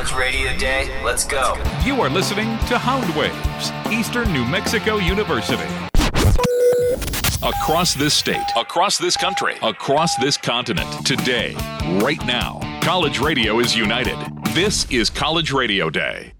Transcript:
College Radio Day. Let's go. You are listening to Hound Waves, Eastern New Mexico University. Across this state, across this country, across this continent, today, right now, college radio is united. This is College Radio Day.